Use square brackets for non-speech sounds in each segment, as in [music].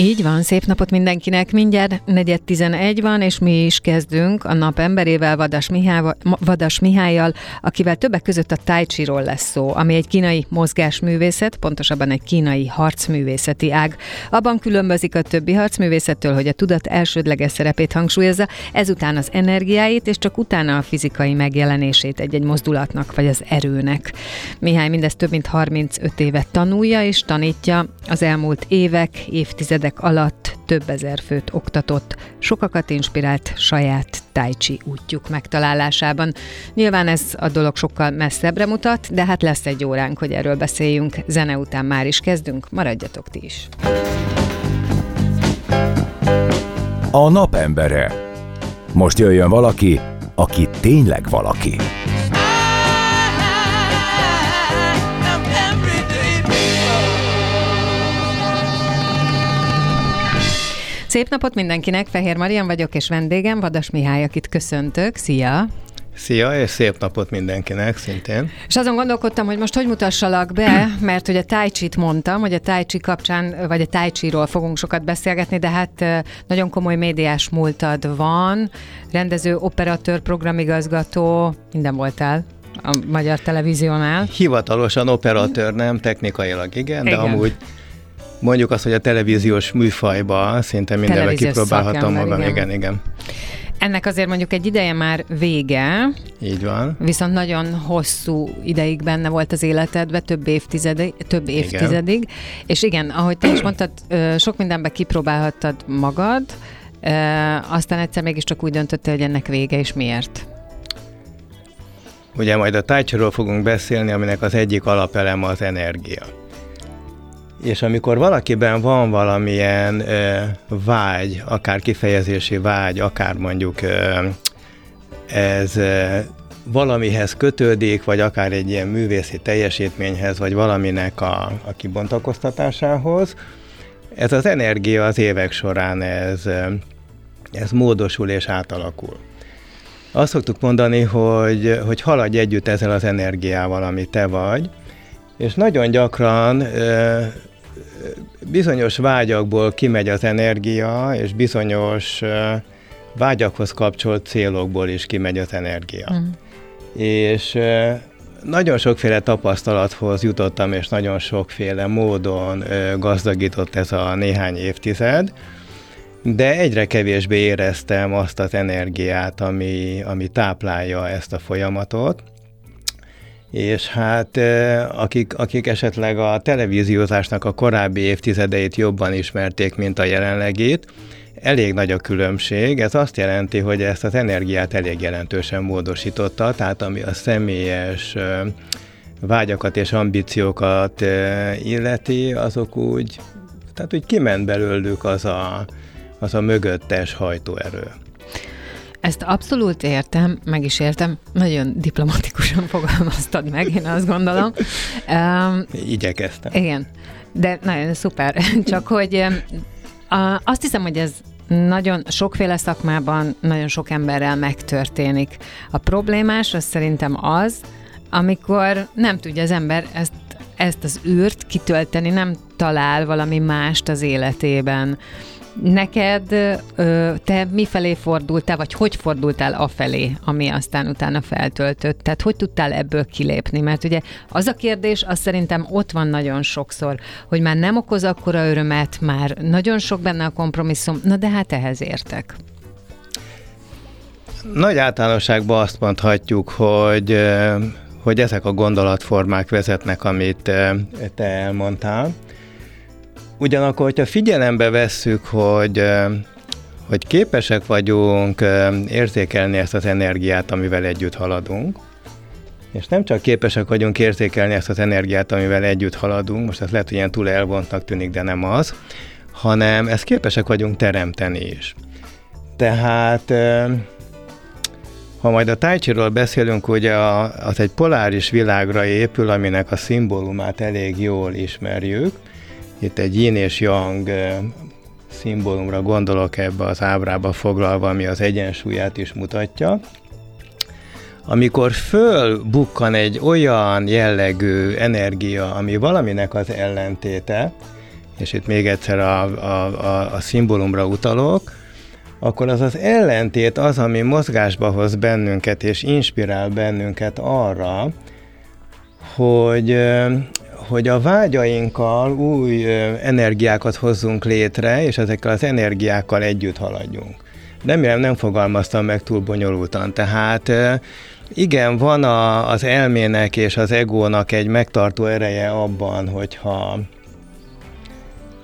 Így van, szép napot mindenkinek. Mindjárt negyed 11 van, és mi is kezdünk a nap emberével, Vadas, Mihály, Vadas Mihályjal, akivel többek között a Tai Chi-ról lesz szó, ami egy kínai mozgásművészet, pontosabban egy kínai harcművészeti ág. Abban különbözik a többi harcművészettől, hogy a tudat elsődleges szerepét hangsúlyozza, ezután az energiáit, és csak utána a fizikai megjelenését egy-egy mozdulatnak vagy az erőnek. Mihály mindezt több mint 35 évet tanulja és tanítja. Az elmúlt évek, évtizedek évtizedek alatt több ezer főt oktatott, sokakat inspirált saját tai chi útjuk megtalálásában. Nyilván ez a dolog sokkal messzebbre mutat, de hát lesz egy óránk, hogy erről beszéljünk. Zene után már is kezdünk, maradjatok ti is. A napembere. Most jöjjön valaki, aki tényleg valaki. Szép napot mindenkinek, Fehér Marian vagyok, és vendégem Vadas Mihály, akit köszöntök. Szia! Szia, és szép napot mindenkinek szintén. És azon gondolkodtam, hogy most hogy mutassalak be, mert ugye Tai Chi-t mondtam, hogy a Tai Chi kapcsán, vagy a Tai Chi-ról fogunk sokat beszélgetni, de hát nagyon komoly médiás múltad van, rendező, operatőr, programigazgató, minden voltál a magyar televíziónál. Hivatalosan operatőr nem, technikailag igen, igen. de amúgy mondjuk azt, hogy a televíziós műfajba szinte mindenbe kipróbálhatom magam. Igen. igen, igen. Ennek azért mondjuk egy ideje már vége. Így van. Viszont nagyon hosszú ideig benne volt az életedbe, több évtizedig, több évtizedig. Igen. És igen, ahogy te is mondtad, sok mindenbe kipróbálhattad magad, aztán egyszer mégiscsak úgy döntöttél, hogy ennek vége, és miért? Ugye majd a tájcsorról fogunk beszélni, aminek az egyik alapeleme az energia. És amikor valakiben van valamilyen ö, vágy, akár kifejezési vágy, akár mondjuk ö, ez ö, valamihez kötődik, vagy akár egy ilyen művészi teljesítményhez, vagy valaminek a, a kibontakoztatásához, ez az energia az évek során ez, ez módosul és átalakul. Azt szoktuk mondani, hogy, hogy haladj együtt ezzel az energiával, ami te vagy, és nagyon gyakran bizonyos vágyakból kimegy az energia, és bizonyos vágyakhoz kapcsolt célokból is kimegy az energia. Mm. És nagyon sokféle tapasztalathoz jutottam, és nagyon sokféle módon gazdagított ez a néhány évtized, de egyre kevésbé éreztem azt az energiát, ami, ami táplálja ezt a folyamatot és hát akik, akik esetleg a televíziózásnak a korábbi évtizedeit jobban ismerték, mint a jelenlegét, elég nagy a különbség. Ez azt jelenti, hogy ezt az energiát elég jelentősen módosította, tehát ami a személyes vágyakat és ambíciókat illeti, azok úgy, tehát úgy kiment belőlük az a, az a mögöttes hajtóerő. Ezt abszolút értem, meg is értem. Nagyon diplomatikusan [laughs] fogalmaztad meg, én azt gondolom. Um, Igyekeztem. Igen, de nagyon szuper. [laughs] Csak hogy uh, azt hiszem, hogy ez nagyon sokféle szakmában nagyon sok emberrel megtörténik. A problémás az szerintem az, amikor nem tudja az ember ezt, ezt az űrt kitölteni, nem talál valami mást az életében. Neked te mifelé fordultál, vagy hogy fordultál afelé, ami aztán utána feltöltött? Tehát hogy tudtál ebből kilépni? Mert ugye az a kérdés, az szerintem ott van nagyon sokszor, hogy már nem okoz akkora örömet, már nagyon sok benne a kompromisszum, na de hát ehhez értek. Nagy általánosságban azt mondhatjuk, hogy hogy ezek a gondolatformák vezetnek, amit te elmondtál. Ugyanakkor, hogyha figyelembe vesszük, hogy hogy képesek vagyunk érzékelni ezt az energiát, amivel együtt haladunk, És nem csak képesek vagyunk érzékelni ezt az energiát, amivel együtt haladunk, most ez lehet, hogy ilyen túl elvontnak tűnik, de nem az, hanem ezt képesek vagyunk teremteni is. Tehát ha majd a tájcsiról beszélünk, ugye az egy poláris világra épül, aminek a szimbólumát elég jól ismerjük. Itt egy yin és yang szimbólumra gondolok ebbe az ábrába foglalva, ami az egyensúlyát is mutatja. Amikor fölbukkan egy olyan jellegű energia, ami valaminek az ellentéte, és itt még egyszer a, a, a, a szimbólumra utalok, akkor az az ellentét az, ami mozgásba hoz bennünket és inspirál bennünket arra, hogy, hogy a vágyainkkal új energiákat hozzunk létre, és ezekkel az energiákkal együtt haladjunk. Remélem nem fogalmaztam meg túl bonyolultan. Tehát igen, van a, az elmének és az egónak egy megtartó ereje abban, hogyha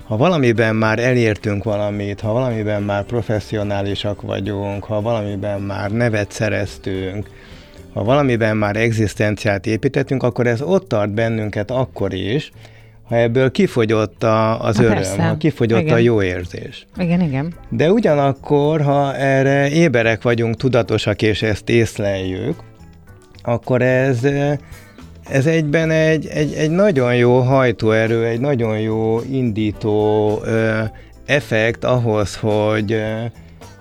ha valamiben már elértünk valamit, ha valamiben már professzionálisak vagyunk, ha valamiben már nevet szereztünk, ha valamiben már egzisztenciát építettünk, akkor ez ott tart bennünket akkor is, ha ebből kifogyott a, az ha öröm, persze. ha kifogyott igen. a jó érzés. Igen, igen. De ugyanakkor, ha erre éberek vagyunk, tudatosak, és ezt észleljük, akkor ez ez egyben egy, egy, egy nagyon jó hajtóerő, egy nagyon jó indító ö, effekt ahhoz, hogy,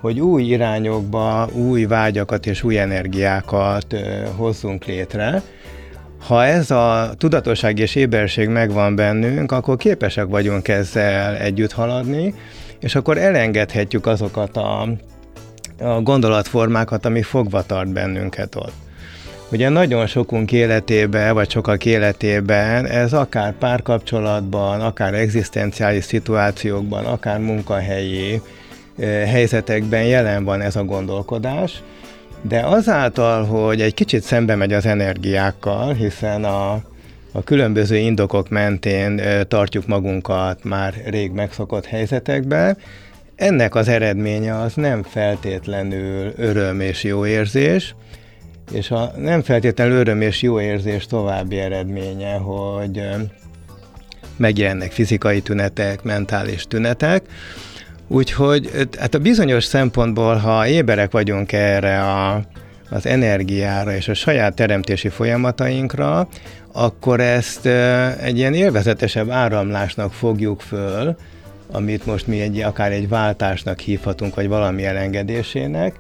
hogy új irányokba új vágyakat és új energiákat hozzunk létre. Ha ez a tudatosság és éberség megvan bennünk, akkor képesek vagyunk ezzel együtt haladni, és akkor elengedhetjük azokat a, a gondolatformákat, ami fogva tart bennünket ott. Ugye nagyon sokunk életében, vagy sokak életében ez akár párkapcsolatban, akár egzisztenciális szituációkban, akár munkahelyi helyzetekben jelen van ez a gondolkodás, de azáltal, hogy egy kicsit szembe megy az energiákkal, hiszen a, a különböző indokok mentén tartjuk magunkat már rég megszokott helyzetekben, ennek az eredménye az nem feltétlenül öröm és jó érzés, és a nem feltétlenül öröm és jó érzés további eredménye, hogy megjelennek fizikai tünetek, mentális tünetek, Úgyhogy hát a bizonyos szempontból, ha éberek vagyunk erre a, az energiára és a saját teremtési folyamatainkra, akkor ezt egy ilyen élvezetesebb áramlásnak fogjuk föl, amit most mi egy, akár egy váltásnak hívhatunk, vagy valami elengedésének,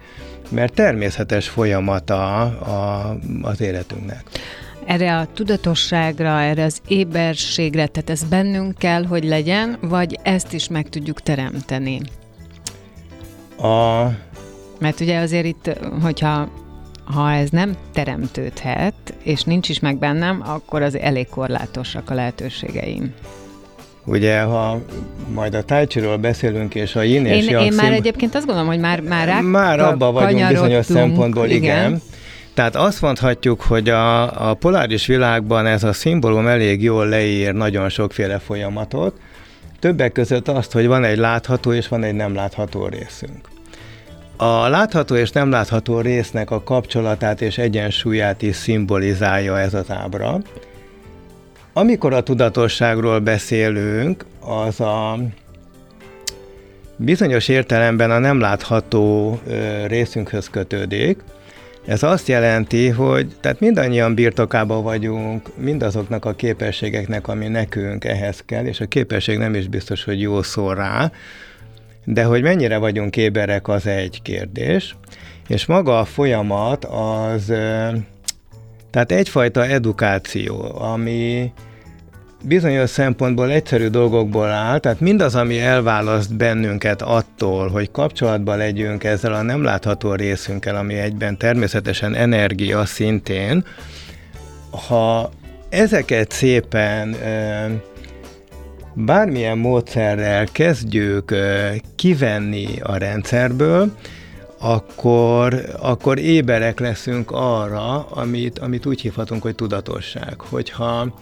mert természetes folyamata a, az életünknek. Erre a tudatosságra, erre az éberségre, tehát ez bennünk kell, hogy legyen, vagy ezt is meg tudjuk teremteni? A... Mert ugye azért itt, hogyha ha ez nem teremtődhet, és nincs is meg bennem, akkor az elég korlátosak a lehetőségeim. Ugye, ha majd a tájcsiról beszélünk, és a yin és én, én már egyébként azt gondolom, hogy már, már rá Már abba vagyunk bizonyos szempontból, igen. igen. Tehát azt mondhatjuk, hogy a, a poláris világban ez a szimbólum elég jól leír nagyon sokféle folyamatot, többek között azt, hogy van egy látható és van egy nem látható részünk. A látható és nem látható résznek a kapcsolatát és egyensúlyát is szimbolizálja ez az ábra. Amikor a tudatosságról beszélünk, az a bizonyos értelemben a nem látható részünkhöz kötődik. Ez azt jelenti, hogy tehát mindannyian birtokában vagyunk mindazoknak a képességeknek, ami nekünk ehhez kell, és a képesség nem is biztos, hogy jó szól rá, de hogy mennyire vagyunk éberek, az egy kérdés. És maga a folyamat az tehát egyfajta edukáció, ami bizonyos szempontból egyszerű dolgokból áll, tehát mindaz, ami elválaszt bennünket attól, hogy kapcsolatban legyünk ezzel a nem látható részünkkel, ami egyben természetesen energia szintén, ha ezeket szépen bármilyen módszerrel kezdjük kivenni a rendszerből, akkor, akkor éberek leszünk arra, amit, amit úgy hívhatunk, hogy tudatosság. Hogyha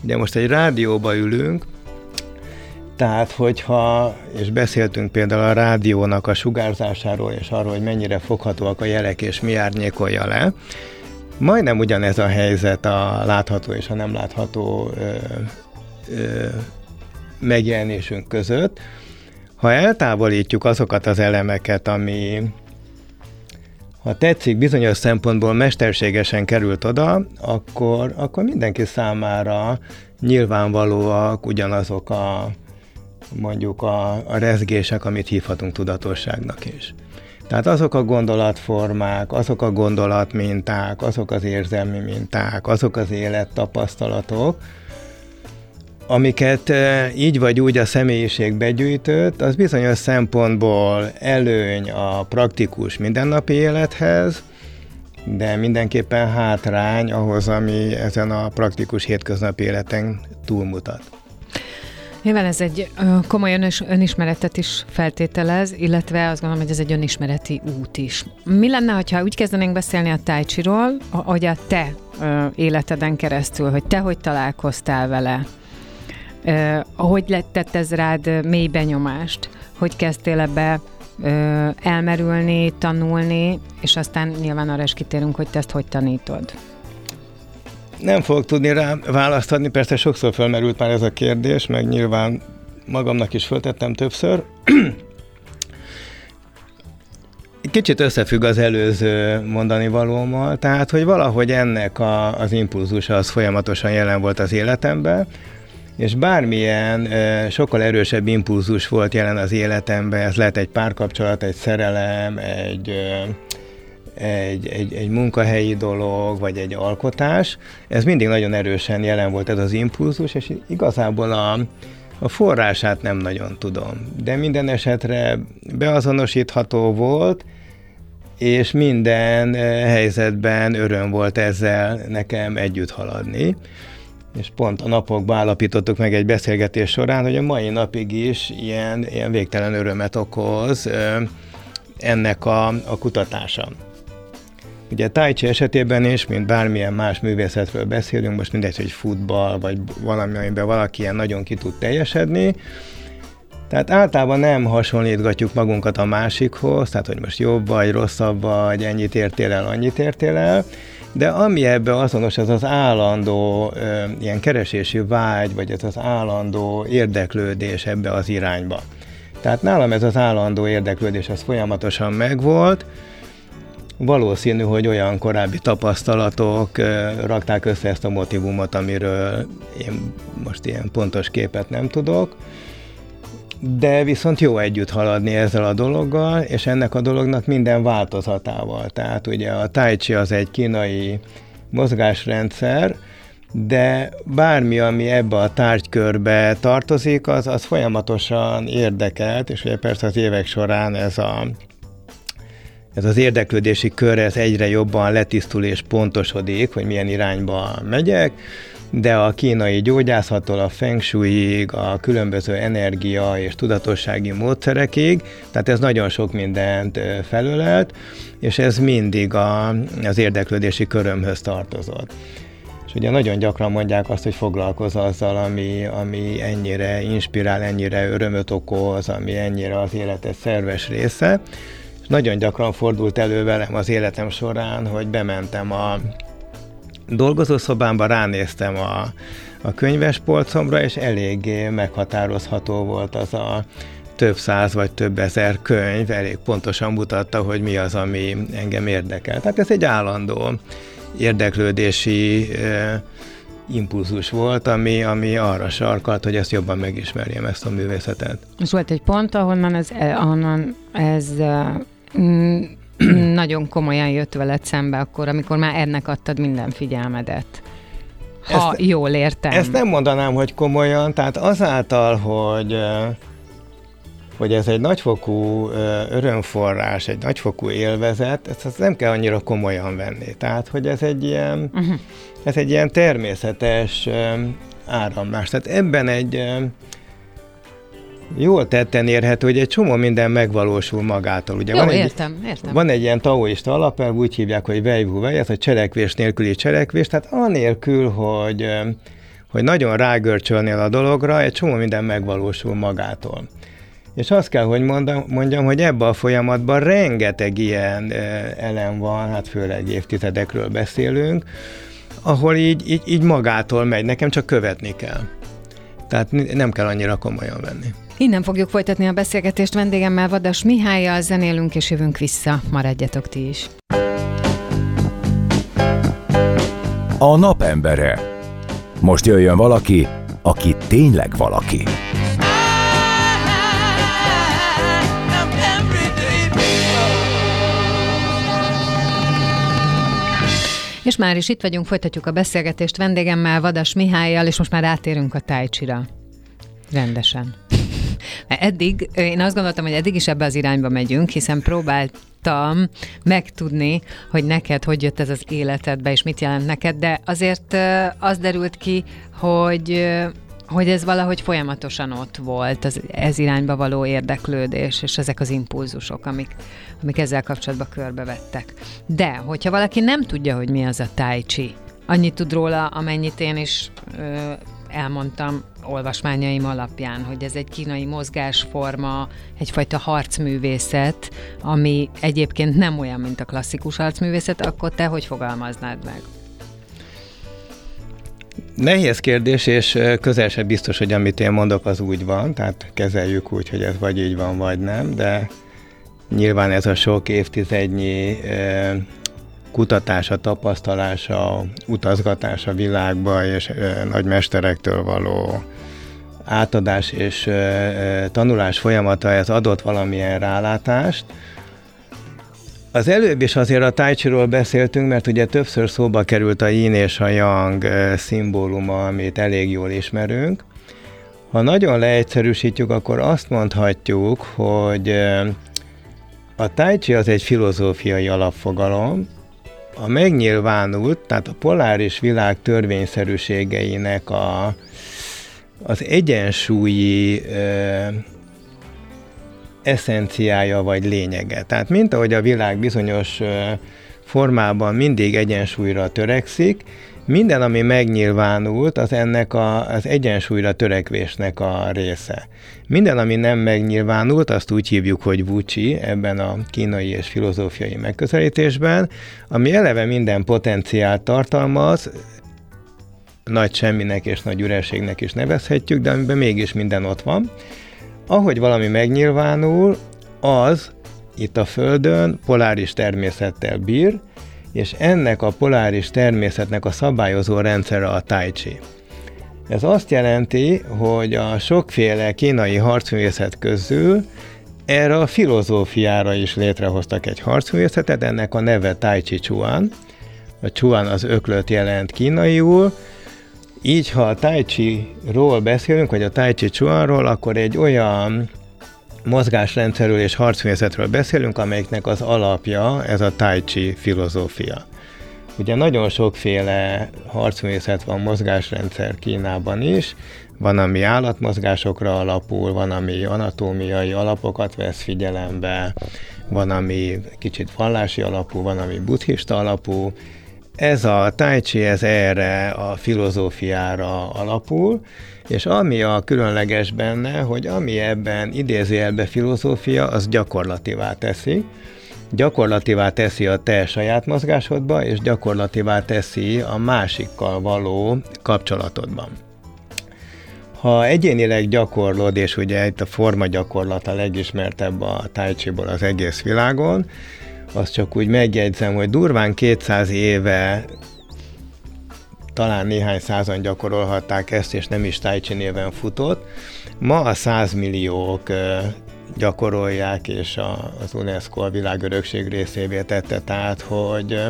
de most egy rádióba ülünk, tehát, hogyha, és beszéltünk például a rádiónak a sugárzásáról, és arról, hogy mennyire foghatóak a jelek, és mi árnyékolja le, Majdnem ugyanez a helyzet a látható és a nem látható ö, ö, megjelenésünk között. Ha eltávolítjuk azokat az elemeket, ami, ha tetszik, bizonyos szempontból mesterségesen került oda, akkor, akkor mindenki számára nyilvánvalóak ugyanazok a mondjuk a, a rezgések, amit hívhatunk tudatosságnak is. Tehát azok a gondolatformák, azok a gondolatminták, azok az érzelmi minták, azok az élettapasztalatok, amiket így vagy úgy a személyiség begyűjtött, az bizonyos szempontból előny a praktikus mindennapi élethez, de mindenképpen hátrány ahhoz, ami ezen a praktikus hétköznapi életen túlmutat. Nyilván ez egy komoly önis, önismeretet is feltételez, illetve azt gondolom, hogy ez egy önismereti út is. Mi lenne, ha úgy kezdenénk beszélni a tájcsiról, hogy a te életeden keresztül, hogy te hogy találkoztál vele, hogy lett ez rád mély benyomást, hogy kezdtél ebbe elmerülni, tanulni, és aztán nyilván arra is kitérünk, hogy te ezt hogy tanítod. Nem fogok tudni rá választ adni, persze sokszor felmerült már ez a kérdés, meg nyilván magamnak is föltettem többször. Kicsit összefügg az előző mondani valómal, tehát hogy valahogy ennek a, az impulzusa az folyamatosan jelen volt az életemben, és bármilyen sokkal erősebb impulzus volt jelen az életemben, ez lehet egy párkapcsolat, egy szerelem, egy, egy, egy, egy munkahelyi dolog, vagy egy alkotás, ez mindig nagyon erősen jelen volt ez az impulzus, és igazából a, a forrását nem nagyon tudom. De minden esetre beazonosítható volt, és minden helyzetben öröm volt ezzel nekem együtt haladni és pont a napokban állapítottuk meg egy beszélgetés során, hogy a mai napig is ilyen, ilyen végtelen örömet okoz ennek a, a kutatása. Ugye Tai Chi esetében is, mint bármilyen más művészetről beszélünk, most mindegy, hogy futball, vagy valami, amiben valaki ilyen nagyon ki tud teljesedni, tehát általában nem hasonlítgatjuk magunkat a másikhoz, tehát hogy most jobb vagy, rosszabb vagy, ennyit értél el, annyit értél el, de ami ebbe azonos, az az állandó ö, ilyen keresési vágy, vagy ez az állandó érdeklődés ebbe az irányba. Tehát nálam ez az állandó érdeklődés, az folyamatosan megvolt, valószínű, hogy olyan korábbi tapasztalatok ö, rakták össze ezt a motivumot, amiről én most ilyen pontos képet nem tudok, de viszont jó együtt haladni ezzel a dologgal, és ennek a dolognak minden változatával. Tehát ugye a Tai Chi az egy kínai mozgásrendszer, de bármi, ami ebbe a tárgykörbe tartozik, az, az folyamatosan érdekelt, és ugye persze az évek során ez a ez az érdeklődési kör ez egyre jobban letisztul és pontosodik, hogy milyen irányba megyek, de a kínai gyógyászattól a feng shuiig, a különböző energia és tudatossági módszerekig, tehát ez nagyon sok mindent felölelt, és ez mindig a, az érdeklődési körömhöz tartozott. És ugye nagyon gyakran mondják azt, hogy foglalkozz azzal, ami, ami ennyire inspirál, ennyire örömöt okoz, ami ennyire az életed szerves része. És nagyon gyakran fordult elő velem az életem során, hogy bementem a dolgozószobámba ránéztem a, a könyvespolcomra, és eléggé meghatározható volt az a több száz vagy több ezer könyv, elég pontosan mutatta, hogy mi az, ami engem érdekel. Tehát ez egy állandó érdeklődési e, impulzus volt, ami, ami arra sarkalt, hogy ezt jobban megismerjem, ezt a művészetet. És volt egy pont, ahonnan ez, ahonnan ez [clears throat] nagyon komolyan jött veled szembe akkor, amikor már ennek adtad minden figyelmedet. Ha ezt, jól értem. Ezt nem mondanám, hogy komolyan, tehát azáltal, hogy hogy ez egy nagyfokú örömforrás, egy nagyfokú élvezet, ezt, ezt nem kell annyira komolyan venni. Tehát, hogy ez egy ilyen, uh-huh. ez egy ilyen természetes áramlás. Tehát ebben egy jól tetten érhető, hogy egy csomó minden megvalósul magától. Ugye Jó, van értem, egy, értem. Van egy ilyen taoista alapelv, úgy hívják, hogy vejvú vej, ez a cselekvés nélküli cselekvés, tehát anélkül, hogy, hogy nagyon rágörcsölnél a dologra, egy csomó minden megvalósul magától. És azt kell, hogy mondjam, mondjam hogy ebbe a folyamatban rengeteg ilyen elem van, hát főleg évtizedekről beszélünk, ahol így, így, így magától megy, nekem csak követni kell. Tehát nem kell annyira komolyan venni. Innen fogjuk folytatni a beszélgetést vendégemmel, Vadas Mihályjal, zenélünk és jövünk vissza. Maradjatok ti is. A napembere. Most jöjjön valaki, aki tényleg valaki. És már is itt vagyunk, folytatjuk a beszélgetést vendégemmel, Vadas Mihályjal, és most már átérünk a tájcsira. Rendesen. [laughs] Eddig, én azt gondoltam, hogy eddig is ebbe az irányba megyünk, hiszen próbáltam megtudni, hogy neked hogy jött ez az életedbe, és mit jelent neked, de azért az derült ki, hogy hogy ez valahogy folyamatosan ott volt, az, ez irányba való érdeklődés, és ezek az impulzusok, amik, amik ezzel kapcsolatban körbevettek. De, hogyha valaki nem tudja, hogy mi az a tai chi, annyit tud róla, amennyit én is ö, elmondtam olvasmányaim alapján, hogy ez egy kínai mozgásforma, egyfajta harcművészet, ami egyébként nem olyan, mint a klasszikus harcművészet, akkor te hogy fogalmaznád meg? Nehéz kérdés, és közel sem biztos, hogy amit én mondok, az úgy van, tehát kezeljük úgy, hogy ez vagy így van, vagy nem, de nyilván ez a sok évtizednyi kutatása, tapasztalása, utazgatása világba, és nagy mesterektől való átadás és tanulás folyamata, ez adott valamilyen rálátást, az előbb is azért a tájcsiról beszéltünk, mert ugye többször szóba került a yin és a yang szimbóluma, amit elég jól ismerünk. Ha nagyon leegyszerűsítjük, akkor azt mondhatjuk, hogy a tájcsi az egy filozófiai alapfogalom, a megnyilvánult, tehát a poláris világ törvényszerűségeinek a, az egyensúlyi eszenciája vagy lényege. Tehát mint ahogy a világ bizonyos formában mindig egyensúlyra törekszik, minden, ami megnyilvánult, az ennek a, az egyensúlyra törekvésnek a része. Minden, ami nem megnyilvánult, azt úgy hívjuk, hogy vucsi ebben a kínai és filozófiai megközelítésben, ami eleve minden potenciált tartalmaz, nagy semminek és nagy ürességnek is nevezhetjük, de amiben mégis minden ott van ahogy valami megnyilvánul, az itt a Földön poláris természettel bír, és ennek a poláris természetnek a szabályozó rendszere a tai chi. Ez azt jelenti, hogy a sokféle kínai harcművészet közül erre a filozófiára is létrehoztak egy harcművészetet, ennek a neve Tai Chi Chuan. A Chuan az öklöt jelent kínaiul, így, ha a Tai Chi-ról beszélünk, vagy a Tai Chi Chuanról, akkor egy olyan mozgásrendszerről és harcművészetről beszélünk, amelyiknek az alapja ez a Tai Chi filozófia. Ugye nagyon sokféle harcművészet van, mozgásrendszer Kínában is, van, ami állatmozgásokra alapul, van, ami anatómiai alapokat vesz figyelembe, van, ami kicsit vallási alapú, van, ami buddhista alapú, ez a tai chi, ez erre a filozófiára alapul, és ami a különleges benne, hogy ami ebben idézőjelbe filozófia, az gyakorlativá teszi, gyakorlativá teszi a te saját mozgásodba, és gyakorlativá teszi a másikkal való kapcsolatodban. Ha egyénileg gyakorlod, és ugye itt a forma gyakorlat legismertebb a tai az egész világon, azt csak úgy megjegyzem, hogy durván 200 éve talán néhány százan gyakorolhatták ezt, és nem is Tai Chi néven futott. Ma a százmilliók gyakorolják, és az UNESCO a világörökség részévé tette, tehát, hogy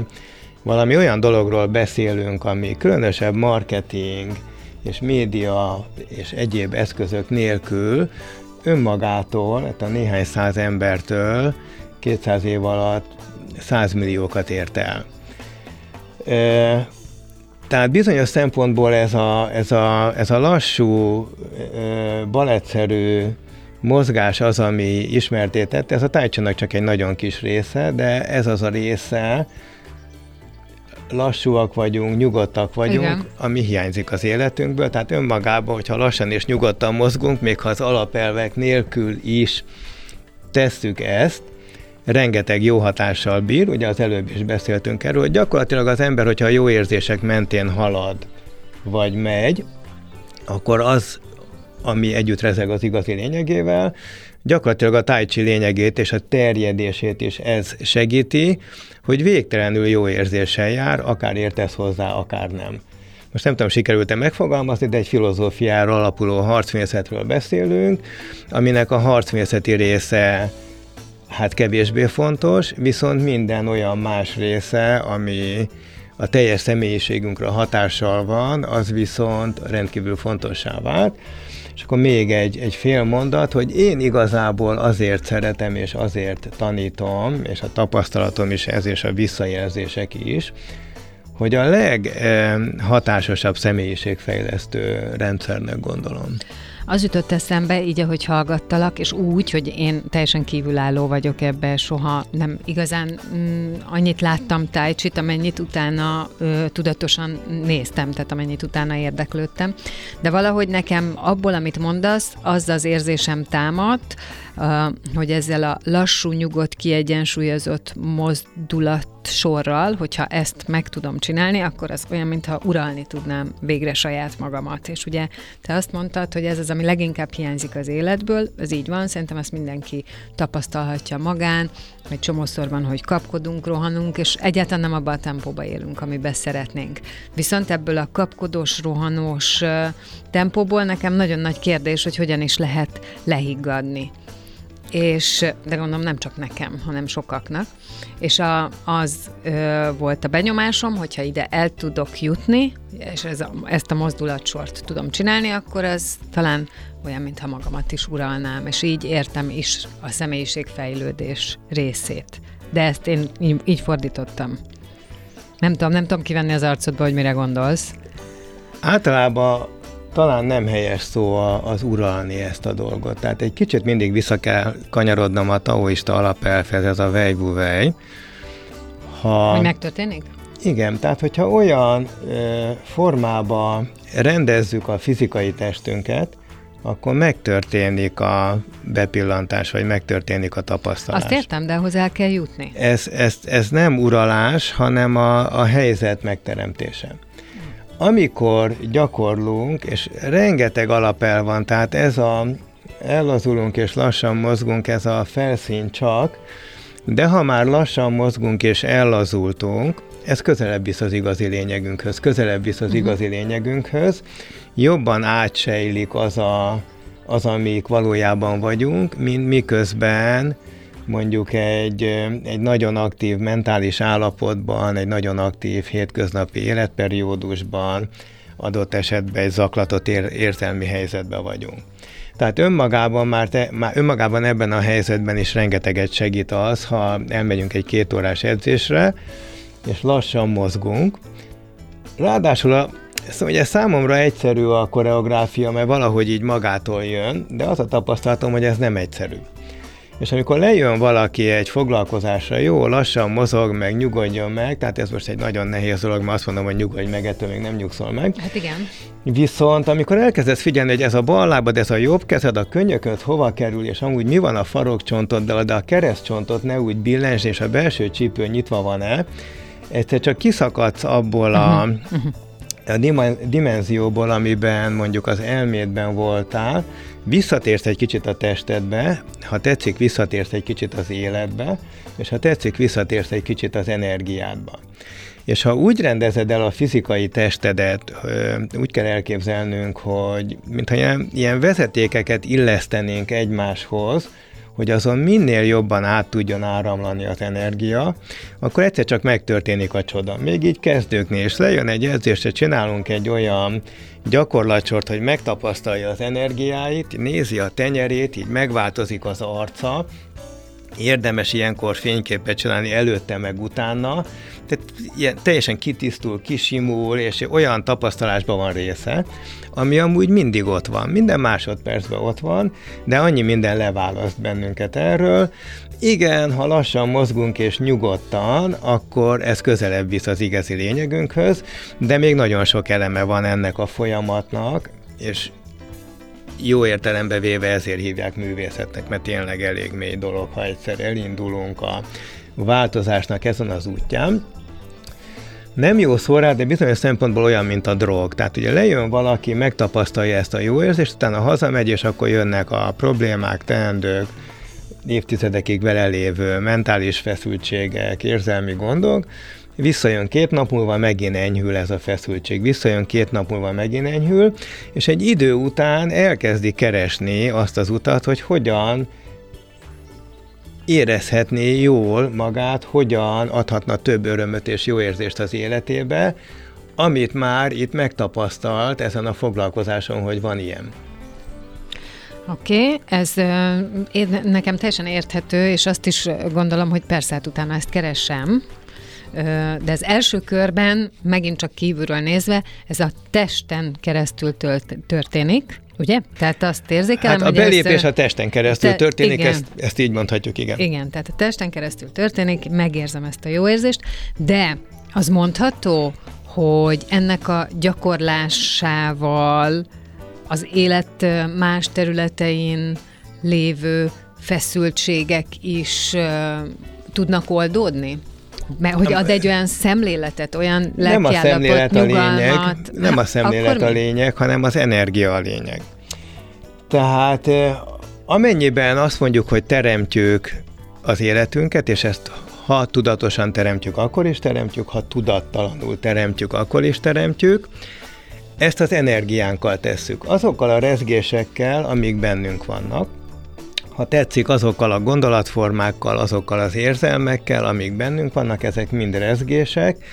valami olyan dologról beszélünk, ami különösebb marketing és média és egyéb eszközök nélkül önmagától, tehát a néhány száz embertől 200 év alatt 100 milliókat ért el. E, tehát bizonyos szempontból ez a, ez a, ez a lassú, e, balettszerű mozgás az, ami ismertétett. Ez a tájcsanak csak egy nagyon kis része, de ez az a része, lassúak vagyunk, nyugodtak vagyunk, Igen. ami hiányzik az életünkből. Tehát önmagában, hogyha lassan és nyugodtan mozgunk, még ha az alapelvek nélkül is tesszük ezt, rengeteg jó hatással bír, ugye az előbb is beszéltünk erről, hogy gyakorlatilag az ember, hogyha a jó érzések mentén halad, vagy megy, akkor az, ami együtt rezeg az igazi lényegével, gyakorlatilag a tájcsi lényegét és a terjedését is ez segíti, hogy végtelenül jó érzéssel jár, akár értesz hozzá, akár nem. Most nem tudom, sikerült-e megfogalmazni, de egy filozófiára alapuló harcmészetről beszélünk, aminek a harcmészeti része hát kevésbé fontos, viszont minden olyan más része, ami a teljes személyiségünkre hatással van, az viszont rendkívül fontossá vált. És akkor még egy, egy fél mondat, hogy én igazából azért szeretem, és azért tanítom, és a tapasztalatom is ez, és a visszajelzések is, hogy a leghatásosabb személyiségfejlesztő rendszernek gondolom. Az jutott eszembe, így ahogy hallgattalak, és úgy, hogy én teljesen kívülálló vagyok ebbe, soha nem igazán mm, annyit láttam tájcsit, amennyit utána ö, tudatosan néztem, tehát amennyit utána érdeklődtem. De valahogy nekem abból, amit mondasz, az az érzésem támadt, hogy ezzel a lassú, nyugodt, kiegyensúlyozott mozdulat sorral, hogyha ezt meg tudom csinálni, akkor az olyan, mintha uralni tudnám végre saját magamat. És ugye te azt mondtad, hogy ez az, ami leginkább hiányzik az életből, ez így van, szerintem ezt mindenki tapasztalhatja magán, egy csomószor van, hogy kapkodunk, rohanunk, és egyáltalán nem abban a tempóba élünk, amiben szeretnénk. Viszont ebből a kapkodós, rohanós tempóból nekem nagyon nagy kérdés, hogy hogyan is lehet lehiggadni és de gondolom nem csak nekem, hanem sokaknak. És a, az ö, volt a benyomásom, hogyha ide el tudok jutni, és ez a, ezt a mozdulatsort tudom csinálni, akkor az talán olyan, mintha magamat is uralnám, és így értem is a személyiségfejlődés részét. De ezt én így, így fordítottam. Nem tudom, nem tudom kivenni az arcodba, hogy mire gondolsz. Általában talán nem helyes szó az uralni ezt a dolgot. Tehát egy kicsit mindig vissza kell kanyarodnom a taoista alapelvhez, ez a vej Ha... Hogy megtörténik? Igen, tehát hogyha olyan ö, formába rendezzük a fizikai testünket, akkor megtörténik a bepillantás, vagy megtörténik a tapasztalás. Azt értem, de el kell jutni. Ez, ez, ez nem uralás, hanem a, a helyzet megteremtése amikor gyakorlunk, és rengeteg alapel van, tehát ez a ellazulunk és lassan mozgunk, ez a felszín csak, de ha már lassan mozgunk és ellazultunk, ez közelebb visz az igazi lényegünkhöz, közelebb visz az uh-huh. igazi lényegünkhöz, jobban átsejlik az, a, az, amik valójában vagyunk, mint miközben mondjuk egy, egy nagyon aktív mentális állapotban, egy nagyon aktív hétköznapi életperiódusban, adott esetben egy zaklatott ér, érzelmi helyzetben vagyunk. Tehát önmagában már, te, már önmagában ebben a helyzetben is rengeteget segít az, ha elmegyünk egy két órás edzésre, és lassan mozgunk. Ráadásul a, Szóval ugye számomra egyszerű a koreográfia, mert valahogy így magától jön, de az a tapasztalatom, hogy ez nem egyszerű. És amikor lejön valaki egy foglalkozásra, jó, lassan mozog, meg nyugodjon meg, tehát ez most egy nagyon nehéz dolog, mert azt mondom, hogy nyugodj meg, ettől még nem nyugszol meg. Hát igen. Viszont amikor elkezdesz figyelni, hogy ez a bal lábad, ez a jobb kezed, a könyököd hova kerül, és amúgy mi van a farokcsontoddal, de a keresztcsontot ne úgy billens, és a belső csípő nyitva van-e, egyszer csak kiszakadsz abból a, uh-huh. a dimenzióból, amiben mondjuk az elmédben voltál, visszatérsz egy kicsit a testedbe, ha tetszik, visszatérsz egy kicsit az életbe, és ha tetszik, visszatérsz egy kicsit az energiádba. És ha úgy rendezed el a fizikai testedet, úgy kell elképzelnünk, hogy mintha ilyen, ilyen vezetékeket illesztenénk egymáshoz, hogy azon minél jobban át tudjon áramlani az energia, akkor egyszer csak megtörténik a csoda. Még így kezdőknél, és lejön egy edzésre, csinálunk egy olyan gyakorlatsort, hogy megtapasztalja az energiáit, nézi a tenyerét, így megváltozik az arca, érdemes ilyenkor fényképet csinálni előtte meg utána, tehát ilyen, teljesen kitisztul, kisimul, és olyan tapasztalásban van része, ami amúgy mindig ott van, minden másodpercben ott van, de annyi minden leválaszt bennünket erről. Igen, ha lassan mozgunk és nyugodtan, akkor ez közelebb visz az igazi lényegünkhöz, de még nagyon sok eleme van ennek a folyamatnak, és jó értelembe véve ezért hívják művészetnek, mert tényleg elég mély dolog, ha egyszer elindulunk a változásnak ezen az útján. Nem jó szó rá, de bizonyos szempontból olyan, mint a drog. Tehát ugye lejön valaki, megtapasztalja ezt a jó érzést, utána hazamegy, és akkor jönnek a problémák, teendők, évtizedekig vele lévő mentális feszültségek, érzelmi gondok, visszajön két nap múlva, megint enyhül ez a feszültség, visszajön két nap múlva, megint enyhül, és egy idő után elkezdi keresni azt az utat, hogy hogyan érezhetné jól magát, hogyan adhatna több örömöt és jó érzést az életébe, amit már itt megtapasztalt ezen a foglalkozáson, hogy van ilyen. Oké, okay, ez uh, nekem teljesen érthető, és azt is gondolom, hogy persze hát utána ezt keresem, de az első körben, megint csak kívülről nézve, ez a testen keresztül történik, Ugye? Tehát azt érzékelem, hát a belépés ezt, a testen keresztül te, történik, igen, ezt, ezt így mondhatjuk, igen. Igen, tehát a testen keresztül történik, megérzem ezt a jó érzést, de az mondható, hogy ennek a gyakorlásával az élet más területein lévő feszültségek is uh, tudnak oldódni? Mert hogy ad egy olyan szemléletet, olyan nem a szemlélet a lényeg, nem a szemlélet a lényeg, hanem az energia a lényeg. Tehát amennyiben azt mondjuk, hogy teremtjük az életünket, és ezt ha tudatosan teremtjük, akkor is teremtjük, ha tudattalanul teremtjük, akkor is teremtjük, ezt az energiánkkal tesszük, azokkal a rezgésekkel, amik bennünk vannak, ha tetszik, azokkal a gondolatformákkal, azokkal az érzelmekkel, amik bennünk vannak, ezek mind rezgések,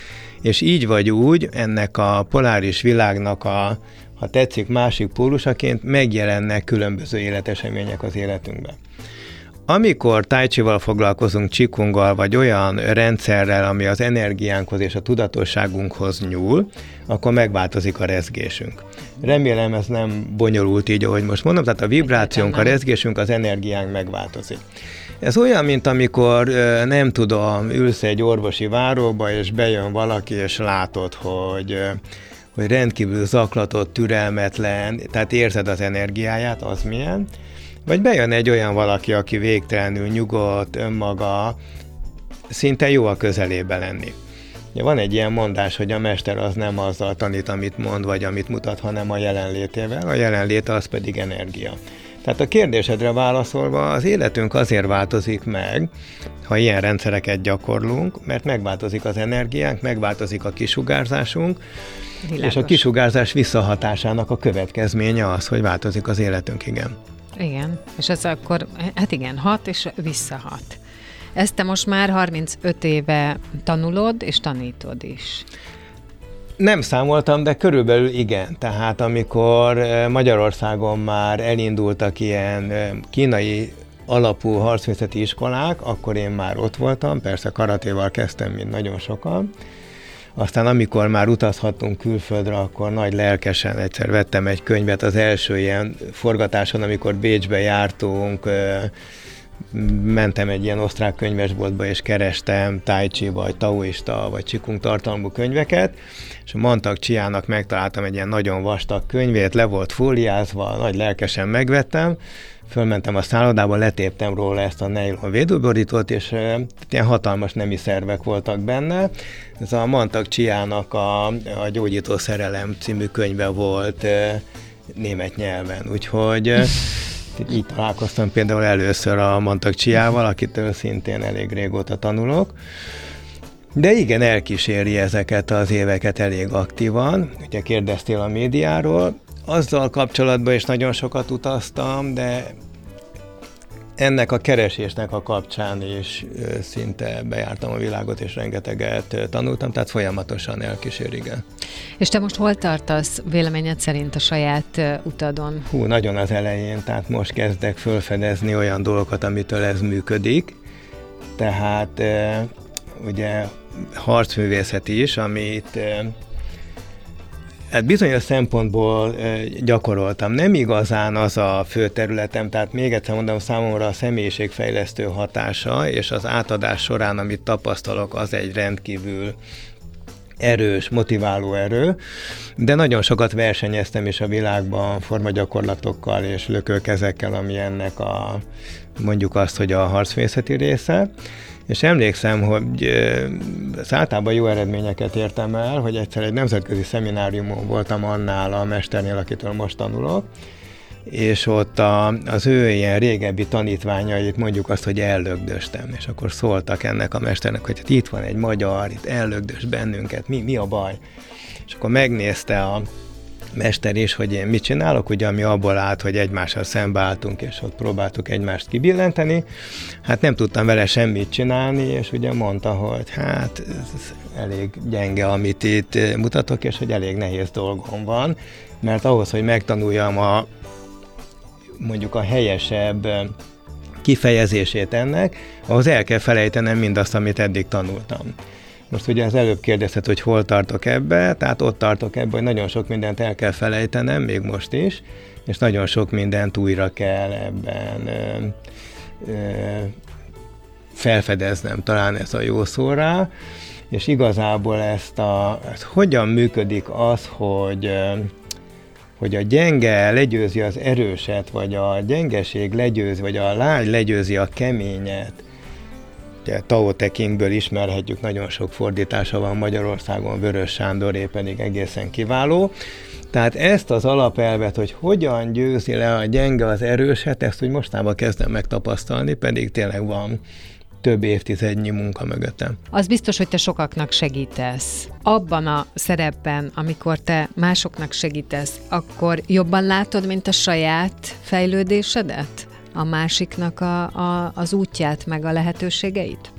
és így vagy úgy ennek a poláris világnak a, ha tetszik, másik pólusaként megjelennek különböző életesemények az életünkben. Amikor tájcsival foglalkozunk, csikunggal, vagy olyan rendszerrel, ami az energiánkhoz és a tudatosságunkhoz nyúl, akkor megváltozik a rezgésünk. Remélem ez nem bonyolult így, ahogy most mondom, tehát a vibrációnk, a rezgésünk, az energiánk megváltozik. Ez olyan, mint amikor nem tudom, ülsz egy orvosi váróba, és bejön valaki, és látod, hogy hogy rendkívül zaklatott, türelmetlen, tehát érzed az energiáját, az milyen, vagy bejön egy olyan valaki, aki végtelenül nyugodt, önmaga, szinte jó a közelébe lenni. Ja, van egy ilyen mondás, hogy a mester az nem azzal tanít, amit mond, vagy amit mutat, hanem a jelenlétével, a jelenléte az pedig energia. Tehát a kérdésedre válaszolva, az életünk azért változik meg, ha ilyen rendszereket gyakorlunk, mert megváltozik az energiánk, megváltozik a kisugárzásunk, Világos. és a kisugárzás visszahatásának a következménye az, hogy változik az életünk, igen. Igen, és ez akkor, hát igen, hat és visszahat. Ezt te most már 35 éve tanulod és tanítod is. Nem számoltam, de körülbelül igen. Tehát amikor Magyarországon már elindultak ilyen kínai alapú harcművészeti iskolák, akkor én már ott voltam, persze karatéval kezdtem, mint nagyon sokan, aztán amikor már utazhattunk külföldre, akkor nagy lelkesen egyszer vettem egy könyvet az első ilyen forgatáson, amikor Bécsbe jártunk, mentem egy ilyen osztrák könyvesboltba, és kerestem Tai Chi, vagy taoista, vagy csikung tartalmú könyveket, és a Mantak Csiának megtaláltam egy ilyen nagyon vastag könyvét, le volt fóliázva, nagy lelkesen megvettem, fölmentem a szállodába, letéptem róla ezt a nylon védőborítót, és ilyen hatalmas nemi szervek voltak benne. Ez a Mantak Csiának a, a Gyógyító Szerelem című könyve volt német nyelven, úgyhogy így találkoztam például először a Mantak Csiával, akitől szintén elég régóta tanulok. De igen, elkíséri ezeket az éveket elég aktívan. Ugye kérdeztél a médiáról, azzal kapcsolatban is nagyon sokat utaztam, de ennek a keresésnek a kapcsán is szinte bejártam a világot, és rengeteget tanultam, tehát folyamatosan elkísér, igen. És te most hol tartasz véleményed szerint a saját utadon? Hú, nagyon az elején, tehát most kezdek fölfedezni olyan dolgokat, amitől ez működik, tehát ugye harcművészet is, amit Hát bizonyos szempontból gyakoroltam. Nem igazán az a fő területem, tehát még egyszer mondom, számomra a személyiségfejlesztő hatása és az átadás során, amit tapasztalok, az egy rendkívül erős, motiváló erő, de nagyon sokat versenyeztem is a világban formagyakorlatokkal és lökőkezekkel, ami ennek a mondjuk azt, hogy a harcmészeti része. És emlékszem, hogy az általában jó eredményeket értem el, hogy egyszer egy nemzetközi szemináriumon voltam annál a mesternél, akitől most tanulok, és ott a, az ő ilyen régebbi tanítványait mondjuk azt, hogy ellögdöstem, és akkor szóltak ennek a mesternek, hogy hát itt van egy magyar, itt ellögdös bennünket, mi, mi a baj? És akkor megnézte a mester is, hogy én mit csinálok, ugye ami abból állt, hogy egymással szembeálltunk, és ott próbáltuk egymást kibillenteni. Hát nem tudtam vele semmit csinálni, és ugye mondta, hogy hát ez elég gyenge, amit itt mutatok, és hogy elég nehéz dolgom van, mert ahhoz, hogy megtanuljam a mondjuk a helyesebb kifejezését ennek, ahhoz el kell felejtenem mindazt, amit eddig tanultam. Most ugye az előbb kérdezted, hogy hol tartok ebbe, tehát ott tartok ebbe, hogy nagyon sok mindent el kell felejtenem, még most is, és nagyon sok mindent újra kell ebben ö, ö, felfedeznem, talán ez a jó szó rá, és igazából ezt a, ezt hogyan működik az, hogy hogy a gyenge legyőzi az erőset, vagy a gyengeség legyőzi, vagy a lágy legyőzi a keményet, Ugye Tao Te Kingből ismerhetjük, nagyon sok fordítása van Magyarországon, Vörös Sándoré pedig egészen kiváló. Tehát ezt az alapelvet, hogy hogyan győzi le a gyenge az erőset, ezt úgy mostában kezdem megtapasztalni, pedig tényleg van több évtizednyi munka mögöttem. Az biztos, hogy te sokaknak segítesz. Abban a szerepben, amikor te másoknak segítesz, akkor jobban látod, mint a saját fejlődésedet? A másiknak a, a, az útját, meg a lehetőségeit?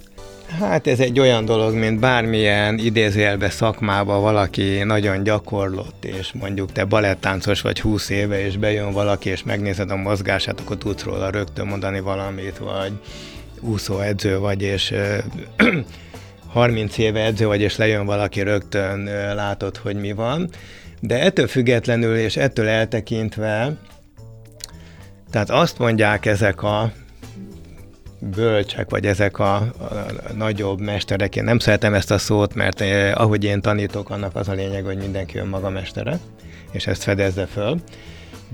Hát ez egy olyan dolog, mint bármilyen idézőjelbe szakmába valaki nagyon gyakorlott, és mondjuk te balettáncos vagy 20 éve, és bejön valaki, és megnézed a mozgását, akkor tudsz róla rögtön mondani valamit, vagy úszóedző vagy, és 30 [clears throat] éve edző vagy, és lejön valaki, rögtön látod, hogy mi van. De ettől függetlenül, és ettől eltekintve, tehát azt mondják ezek a bölcsek, vagy ezek a, a, a nagyobb mesterek, én nem szeretem ezt a szót, mert eh, ahogy én tanítok, annak az a lényeg, hogy mindenki önmaga mestere, és ezt fedezze föl,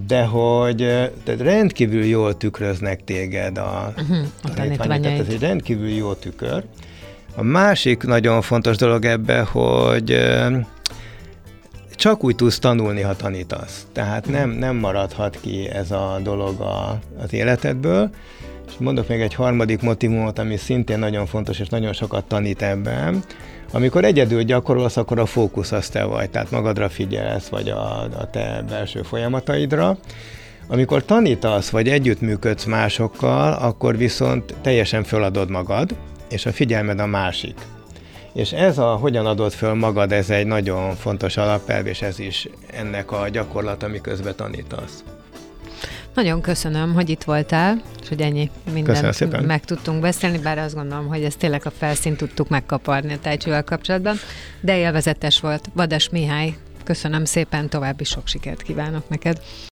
de hogy eh, tehát rendkívül jól tükröznek téged a, uh-huh, a tanítványok, tehát ez egy rendkívül jó tükör. A másik nagyon fontos dolog ebbe, hogy eh, csak úgy tudsz tanulni, ha tanítasz. Tehát nem, nem maradhat ki ez a dolog a, az életedből. És mondok még egy harmadik motivumot, ami szintén nagyon fontos, és nagyon sokat tanít ebben. Amikor egyedül gyakorolsz, akkor a fókusz az te vagy, tehát magadra figyelsz, vagy a, a te belső folyamataidra. Amikor tanítasz, vagy együttműködsz másokkal, akkor viszont teljesen föladod magad, és a figyelmed a másik. És ez a hogyan adod föl magad, ez egy nagyon fontos alapelv, és ez is ennek a gyakorlat, ami közben tanítasz. Nagyon köszönöm, hogy itt voltál, és hogy ennyi mindent meg tudtunk beszélni, bár azt gondolom, hogy ezt tényleg a felszínt tudtuk megkaparni a tájcsővel kapcsolatban, de élvezetes volt. Vadas Mihály, köszönöm szépen, további sok sikert kívánok neked.